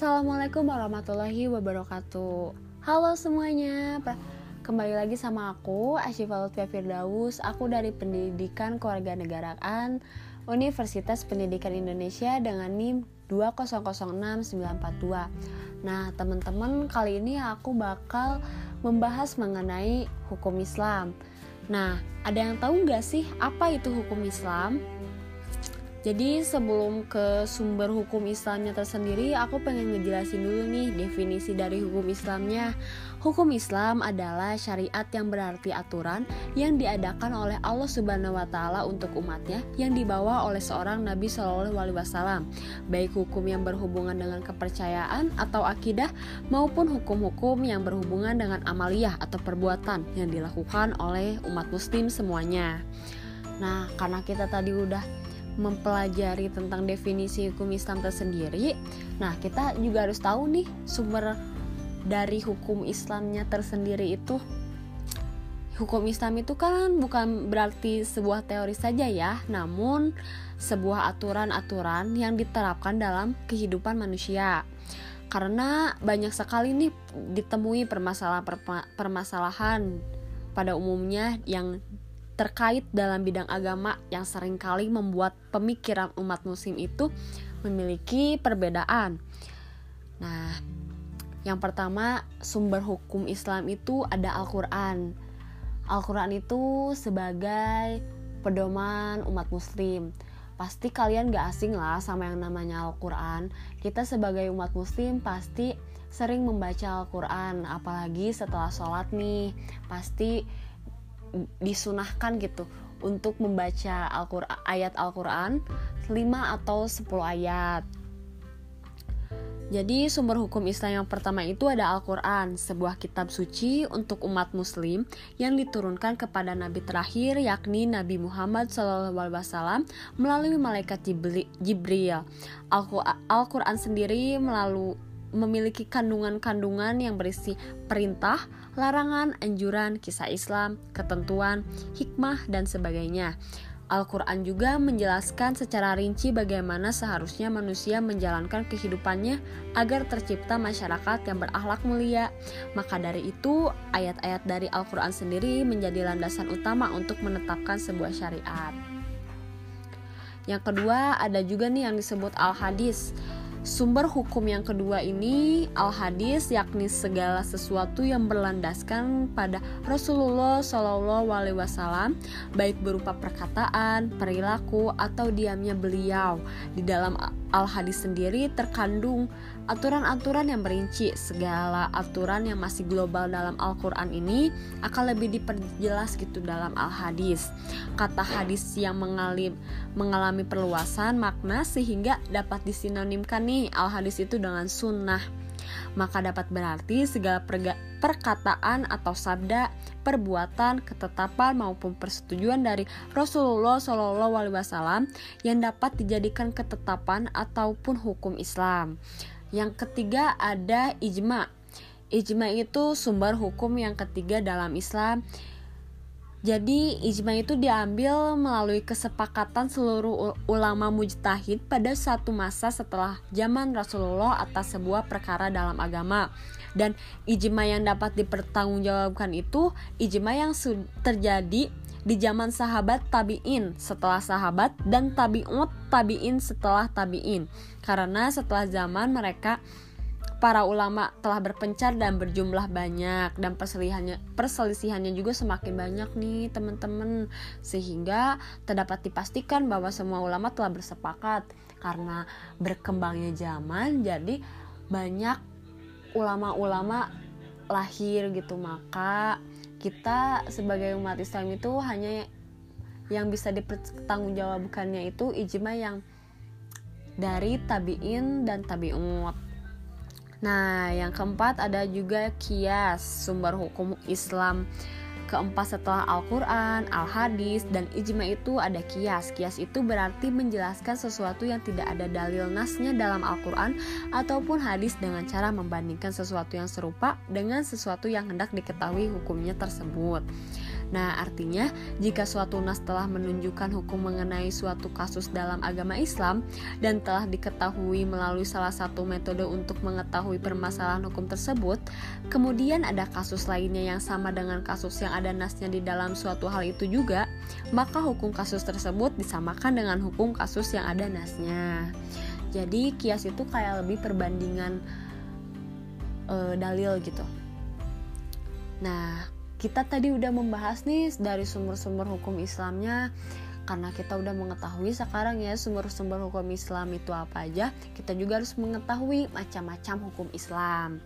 Assalamualaikum warahmatullahi wabarakatuh. Halo semuanya. Kembali lagi sama aku Asyifa Lutfia Firdaus. Aku dari Pendidikan Kewarganegaraan Universitas Pendidikan Indonesia dengan NIM 2006942 Nah teman-teman kali ini aku bakal membahas mengenai hukum Islam. Nah ada yang tahu nggak sih apa itu hukum Islam? Jadi sebelum ke sumber hukum Islamnya tersendiri, aku pengen ngejelasin dulu nih definisi dari hukum Islamnya. Hukum Islam adalah syariat yang berarti aturan yang diadakan oleh Allah Subhanahu wa taala untuk umatnya yang dibawa oleh seorang Nabi Shallallahu alaihi wasallam, baik hukum yang berhubungan dengan kepercayaan atau akidah maupun hukum-hukum yang berhubungan dengan amaliyah atau perbuatan yang dilakukan oleh umat muslim semuanya. Nah, karena kita tadi udah mempelajari tentang definisi hukum Islam tersendiri, nah kita juga harus tahu nih sumber dari hukum Islamnya tersendiri itu. Hukum Islam itu kan bukan berarti sebuah teori saja ya, namun sebuah aturan-aturan yang diterapkan dalam kehidupan manusia. Karena banyak sekali nih ditemui permasalahan-permasalahan pada umumnya yang terkait dalam bidang agama yang sering kali membuat pemikiran umat muslim itu memiliki perbedaan. Nah, yang pertama sumber hukum Islam itu ada Al-Quran. Al-Quran itu sebagai pedoman umat muslim. Pasti kalian gak asing lah sama yang namanya Al-Quran. Kita sebagai umat muslim pasti sering membaca Al-Quran. Apalagi setelah sholat nih. Pasti disunahkan gitu untuk membaca Al-Qur'an ayat Al-Qur'an 5 atau 10 ayat. Jadi sumber hukum Islam yang pertama itu ada Al-Quran, sebuah kitab suci untuk umat muslim yang diturunkan kepada Nabi terakhir yakni Nabi Muhammad SAW melalui malaikat Jibril. Al-Quran sendiri melalui memiliki kandungan-kandungan yang berisi perintah, larangan, anjuran, kisah Islam, ketentuan, hikmah, dan sebagainya. Al-Quran juga menjelaskan secara rinci bagaimana seharusnya manusia menjalankan kehidupannya agar tercipta masyarakat yang berakhlak mulia. Maka dari itu, ayat-ayat dari Al-Quran sendiri menjadi landasan utama untuk menetapkan sebuah syariat. Yang kedua, ada juga nih yang disebut Al-Hadis. Sumber hukum yang kedua ini al-hadis yakni segala sesuatu yang berlandaskan pada Rasulullah Shallallahu Alaihi Wasallam baik berupa perkataan, perilaku atau diamnya beliau. Di dalam al-hadis sendiri terkandung aturan-aturan yang merinci segala aturan yang masih global dalam Al-Quran ini akan lebih diperjelas gitu dalam Al-Hadis. Kata hadis yang mengalami, mengalami perluasan makna sehingga dapat disinonimkan nih Al-Hadis itu dengan sunnah maka dapat berarti segala perkataan atau sabda, perbuatan, ketetapan maupun persetujuan dari Rasulullah Shallallahu Alaihi Wasallam yang dapat dijadikan ketetapan ataupun hukum Islam. Yang ketiga ada ijma. Ijma itu sumber hukum yang ketiga dalam Islam. Jadi ijma itu diambil melalui kesepakatan seluruh ulama mujtahid pada satu masa setelah zaman Rasulullah atas sebuah perkara dalam agama. Dan ijma yang dapat dipertanggungjawabkan itu ijma yang terjadi di zaman sahabat tabi'in setelah sahabat dan tabi'ut tabi'in setelah tabi'in karena setelah zaman mereka para ulama telah berpencar dan berjumlah banyak dan perselisihannya perselisihannya juga semakin banyak nih teman-teman. Sehingga terdapat dipastikan bahwa semua ulama telah bersepakat. Karena berkembangnya zaman jadi banyak ulama-ulama lahir gitu. Maka kita sebagai umat Islam itu hanya yang bisa dipertanggungjawabkannya itu ijma yang dari tabiin dan tabiut. Nah, yang keempat ada juga kias, sumber hukum Islam keempat setelah Al-Quran, Al-Hadis, dan Ijma itu ada kias. Kias itu berarti menjelaskan sesuatu yang tidak ada dalil nasnya dalam Al-Quran ataupun hadis dengan cara membandingkan sesuatu yang serupa dengan sesuatu yang hendak diketahui hukumnya tersebut. Nah, artinya jika suatu nas telah menunjukkan hukum mengenai suatu kasus dalam agama Islam dan telah diketahui melalui salah satu metode untuk mengetahui permasalahan hukum tersebut, kemudian ada kasus lainnya yang sama dengan kasus yang ada nasnya di dalam suatu hal itu juga, maka hukum kasus tersebut disamakan dengan hukum kasus yang ada nasnya. Jadi kias itu kayak lebih perbandingan e, dalil gitu. Nah, kita tadi udah membahas nih dari sumber-sumber hukum Islamnya. Karena kita udah mengetahui sekarang ya sumber-sumber hukum Islam itu apa aja kita juga harus mengetahui macam-macam hukum Islam.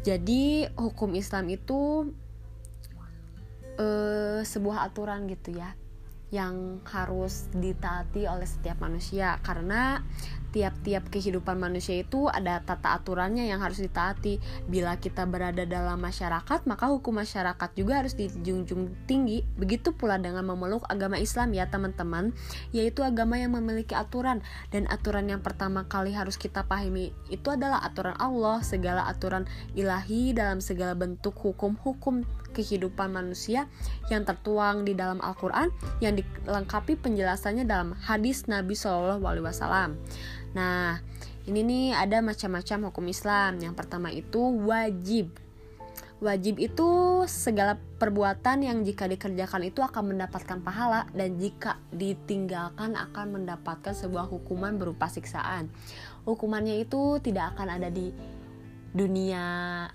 Jadi hukum Islam itu eh, sebuah aturan gitu ya yang harus ditaati oleh setiap manusia karena tiap-tiap kehidupan manusia itu ada tata aturannya yang harus ditaati. Bila kita berada dalam masyarakat, maka hukum masyarakat juga harus dijunjung tinggi. Begitu pula dengan memeluk agama Islam ya teman-teman, yaitu agama yang memiliki aturan dan aturan yang pertama kali harus kita pahami itu adalah aturan Allah, segala aturan ilahi dalam segala bentuk hukum-hukum kehidupan manusia yang tertuang di dalam Al-Quran yang dilengkapi penjelasannya dalam hadis Nabi Shallallahu Alaihi Wasallam. Nah, ini nih ada macam-macam hukum Islam. Yang pertama itu wajib. Wajib itu segala perbuatan yang jika dikerjakan itu akan mendapatkan pahala dan jika ditinggalkan akan mendapatkan sebuah hukuman berupa siksaan. Hukumannya itu tidak akan ada di dunia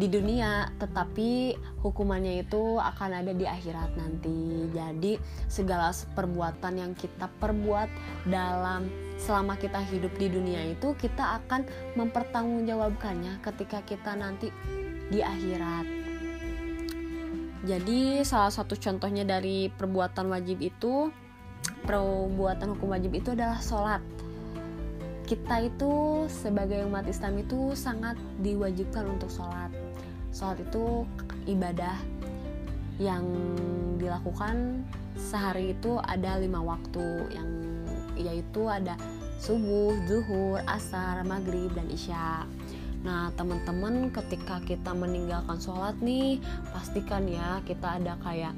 di dunia, tetapi hukumannya itu akan ada di akhirat nanti. Jadi, segala perbuatan yang kita perbuat dalam selama kita hidup di dunia itu, kita akan mempertanggungjawabkannya ketika kita nanti di akhirat. Jadi, salah satu contohnya dari perbuatan wajib itu, perbuatan hukum wajib itu adalah sholat kita itu sebagai umat Islam itu sangat diwajibkan untuk sholat sholat itu ibadah yang dilakukan sehari itu ada lima waktu yang yaitu ada subuh, zuhur, asar, maghrib, dan isya. Nah teman-teman ketika kita meninggalkan sholat nih pastikan ya kita ada kayak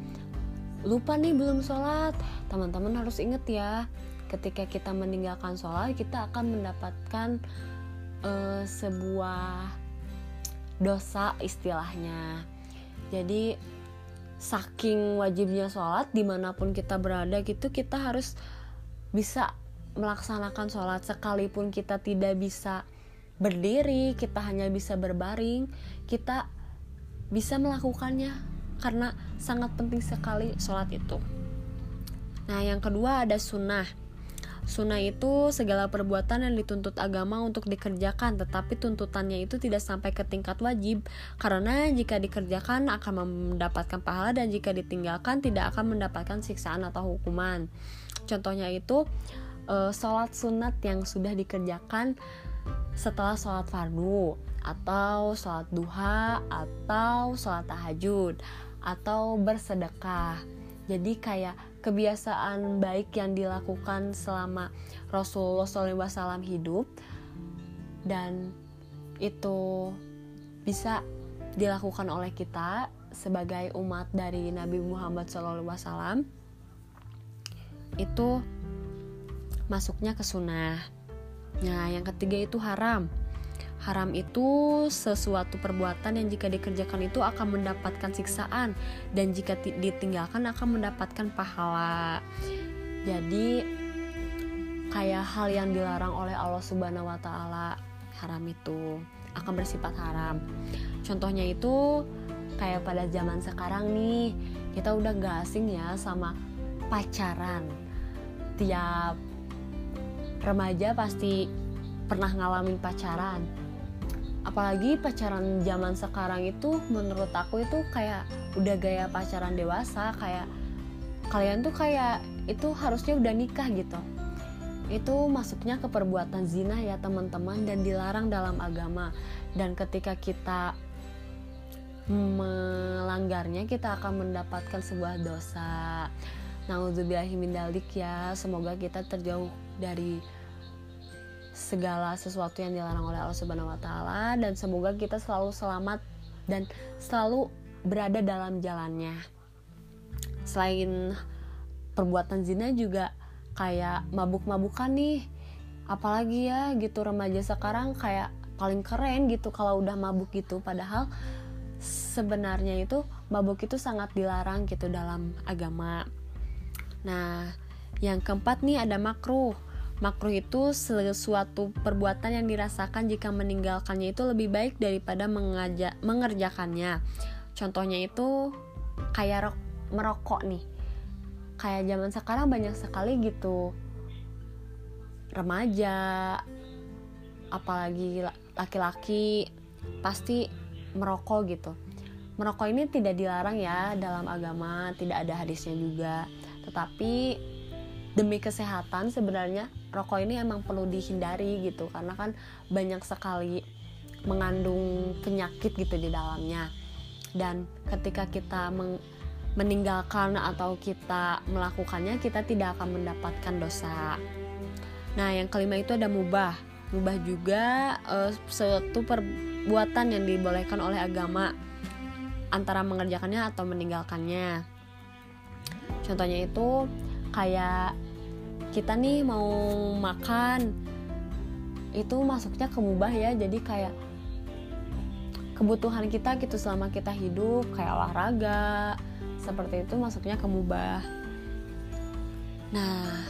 lupa nih belum sholat teman-teman harus inget ya ketika kita meninggalkan sholat kita akan mendapatkan uh, sebuah dosa istilahnya. Jadi saking wajibnya sholat di mana pun kita berada gitu kita harus bisa melaksanakan sholat. Sekalipun kita tidak bisa berdiri kita hanya bisa berbaring kita bisa melakukannya karena sangat penting sekali sholat itu. Nah yang kedua ada sunnah Sunnah itu segala perbuatan yang dituntut agama untuk dikerjakan, tetapi tuntutannya itu tidak sampai ke tingkat wajib, karena jika dikerjakan akan mendapatkan pahala dan jika ditinggalkan tidak akan mendapatkan siksaan atau hukuman. Contohnya itu e, sholat sunat yang sudah dikerjakan setelah sholat fardu, atau sholat duha, atau sholat tahajud, atau bersedekah. Jadi kayak kebiasaan baik yang dilakukan selama Rasulullah SAW hidup dan itu bisa dilakukan oleh kita sebagai umat dari Nabi Muhammad SAW itu masuknya ke sunnah. Nah, yang ketiga itu haram. Haram itu sesuatu perbuatan yang jika dikerjakan itu akan mendapatkan siksaan dan jika ditinggalkan akan mendapatkan pahala. Jadi kayak hal yang dilarang oleh Allah Subhanahu wa taala haram itu akan bersifat haram. Contohnya itu kayak pada zaman sekarang nih, kita udah gak asing ya sama pacaran. Tiap remaja pasti pernah ngalamin pacaran apalagi pacaran zaman sekarang itu menurut aku itu kayak udah gaya pacaran dewasa kayak kalian tuh kayak itu harusnya udah nikah gitu. Itu masuknya ke perbuatan zina ya teman-teman dan dilarang dalam agama. Dan ketika kita melanggarnya kita akan mendapatkan sebuah dosa. Nauzubillahimin ya. Semoga kita terjauh dari segala sesuatu yang dilarang oleh Allah Subhanahu wa taala dan semoga kita selalu selamat dan selalu berada dalam jalannya. Selain perbuatan zina juga kayak mabuk-mabukan nih apalagi ya gitu remaja sekarang kayak paling keren gitu kalau udah mabuk gitu. Padahal sebenarnya itu mabuk itu sangat dilarang gitu dalam agama. Nah yang keempat nih ada makruh makruh itu sesuatu perbuatan yang dirasakan jika meninggalkannya itu lebih baik daripada mengaja, mengerjakannya. Contohnya itu kayak merokok nih. Kayak zaman sekarang banyak sekali gitu. Remaja apalagi laki-laki pasti merokok gitu. Merokok ini tidak dilarang ya dalam agama tidak ada hadisnya juga. Tetapi demi kesehatan sebenarnya rokok ini emang perlu dihindari gitu karena kan banyak sekali mengandung penyakit gitu di dalamnya dan ketika kita meng meninggalkan atau kita melakukannya kita tidak akan mendapatkan dosa. Nah, yang kelima itu ada mubah. Mubah juga uh, suatu perbuatan yang dibolehkan oleh agama antara mengerjakannya atau meninggalkannya. Contohnya itu kayak kita nih mau makan itu masuknya ke mubah ya. Jadi kayak kebutuhan kita gitu selama kita hidup kayak olahraga, seperti itu masuknya ke mubah nah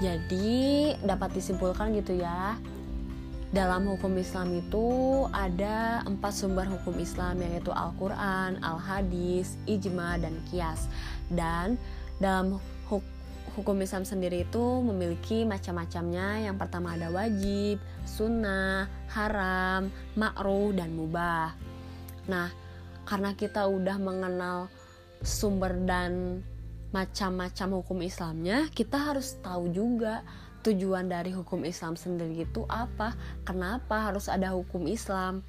jadi dapat disimpulkan gitu ya dalam hukum Islam itu ada empat sumber hukum Islam yaitu Al-Quran, Al-Hadis, Ijma, dan Kias dan dalam hukum Islam sendiri itu memiliki macam-macamnya yang pertama ada wajib, sunnah, haram, makruh, dan mubah nah karena kita udah mengenal sumber dan macam-macam hukum Islamnya, kita harus tahu juga tujuan dari hukum Islam sendiri itu apa, kenapa harus ada hukum Islam.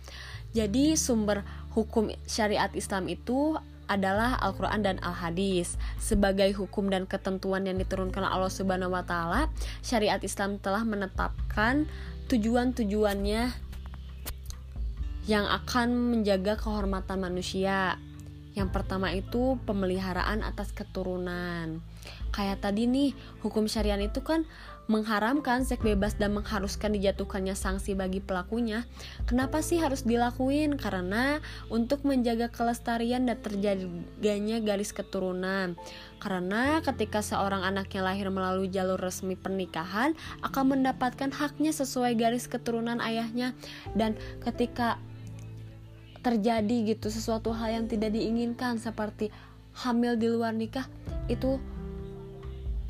Jadi sumber hukum syariat Islam itu adalah Al-Quran dan Al-Hadis Sebagai hukum dan ketentuan yang diturunkan Allah Subhanahu wa Ta'ala, syariat Islam telah menetapkan tujuan-tujuannya yang akan menjaga kehormatan manusia, yang pertama itu pemeliharaan atas keturunan. Kayak tadi nih, hukum syariat itu kan mengharamkan seks bebas dan mengharuskan dijatuhkannya sanksi bagi pelakunya. Kenapa sih harus dilakuin? Karena untuk menjaga kelestarian dan terjadinya garis keturunan. Karena ketika seorang anaknya lahir melalui jalur resmi pernikahan akan mendapatkan haknya sesuai garis keturunan ayahnya dan ketika terjadi gitu sesuatu hal yang tidak diinginkan seperti hamil di luar nikah itu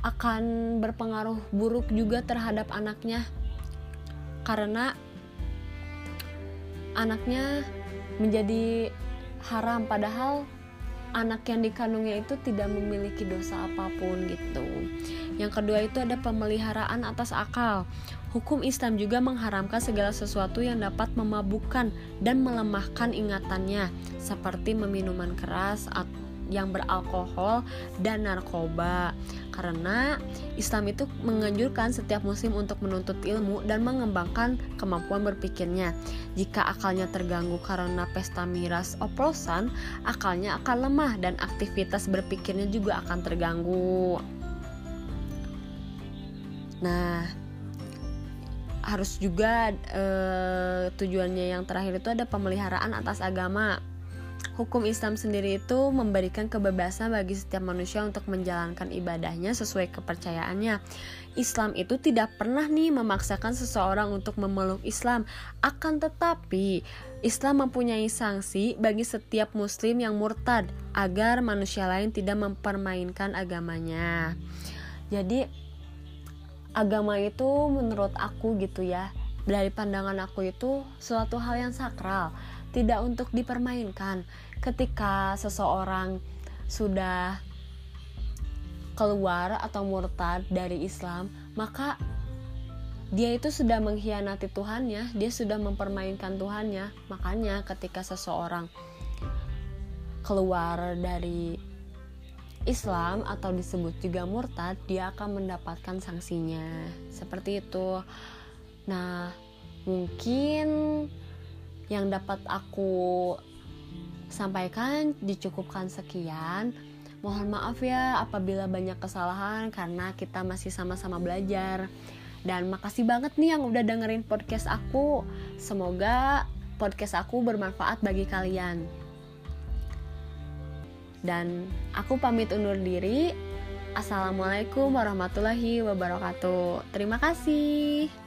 akan berpengaruh buruk juga terhadap anaknya karena anaknya menjadi haram padahal anak yang dikandungnya itu tidak memiliki dosa apa pun gitu. Yang kedua itu ada pemeliharaan atas akal. Hukum Islam juga mengharamkan segala sesuatu yang dapat memabukkan dan melemahkan ingatannya, seperti meminumkan keras yang beralkohol dan narkoba. Karena Islam itu menganjurkan setiap muslim untuk menuntut ilmu dan mengembangkan kemampuan berpikirnya. Jika akalnya terganggu karena pesta miras oplosan, akalnya akan lemah dan aktivitas berpikirnya juga akan terganggu. Nah, harus juga uh, tujuannya yang terakhir itu ada pemeliharaan atas agama. Hukum Islam sendiri itu memberikan kebebasan bagi setiap manusia untuk menjalankan ibadahnya sesuai kepercayaannya. Islam itu tidak pernah nih memaksakan seseorang untuk memeluk Islam. Akan tetapi, Islam mempunyai sanksi bagi setiap muslim yang murtad agar manusia lain tidak mempermainkan agamanya. Jadi agama itu menurut aku gitu ya dari pandangan aku itu suatu hal yang sakral tidak untuk dipermainkan ketika seseorang sudah keluar atau murtad dari Islam maka dia itu sudah mengkhianati Tuhannya dia sudah mempermainkan Tuhannya makanya ketika seseorang keluar dari Islam atau disebut juga murtad, dia akan mendapatkan sanksinya. Seperti itu. Nah, mungkin yang dapat aku sampaikan dicukupkan sekian. Mohon maaf ya apabila banyak kesalahan karena kita masih sama-sama belajar. Dan makasih banget nih yang udah dengerin podcast aku. Semoga podcast aku bermanfaat bagi kalian. Dan aku pamit undur diri. Assalamualaikum warahmatullahi wabarakatuh. Terima kasih.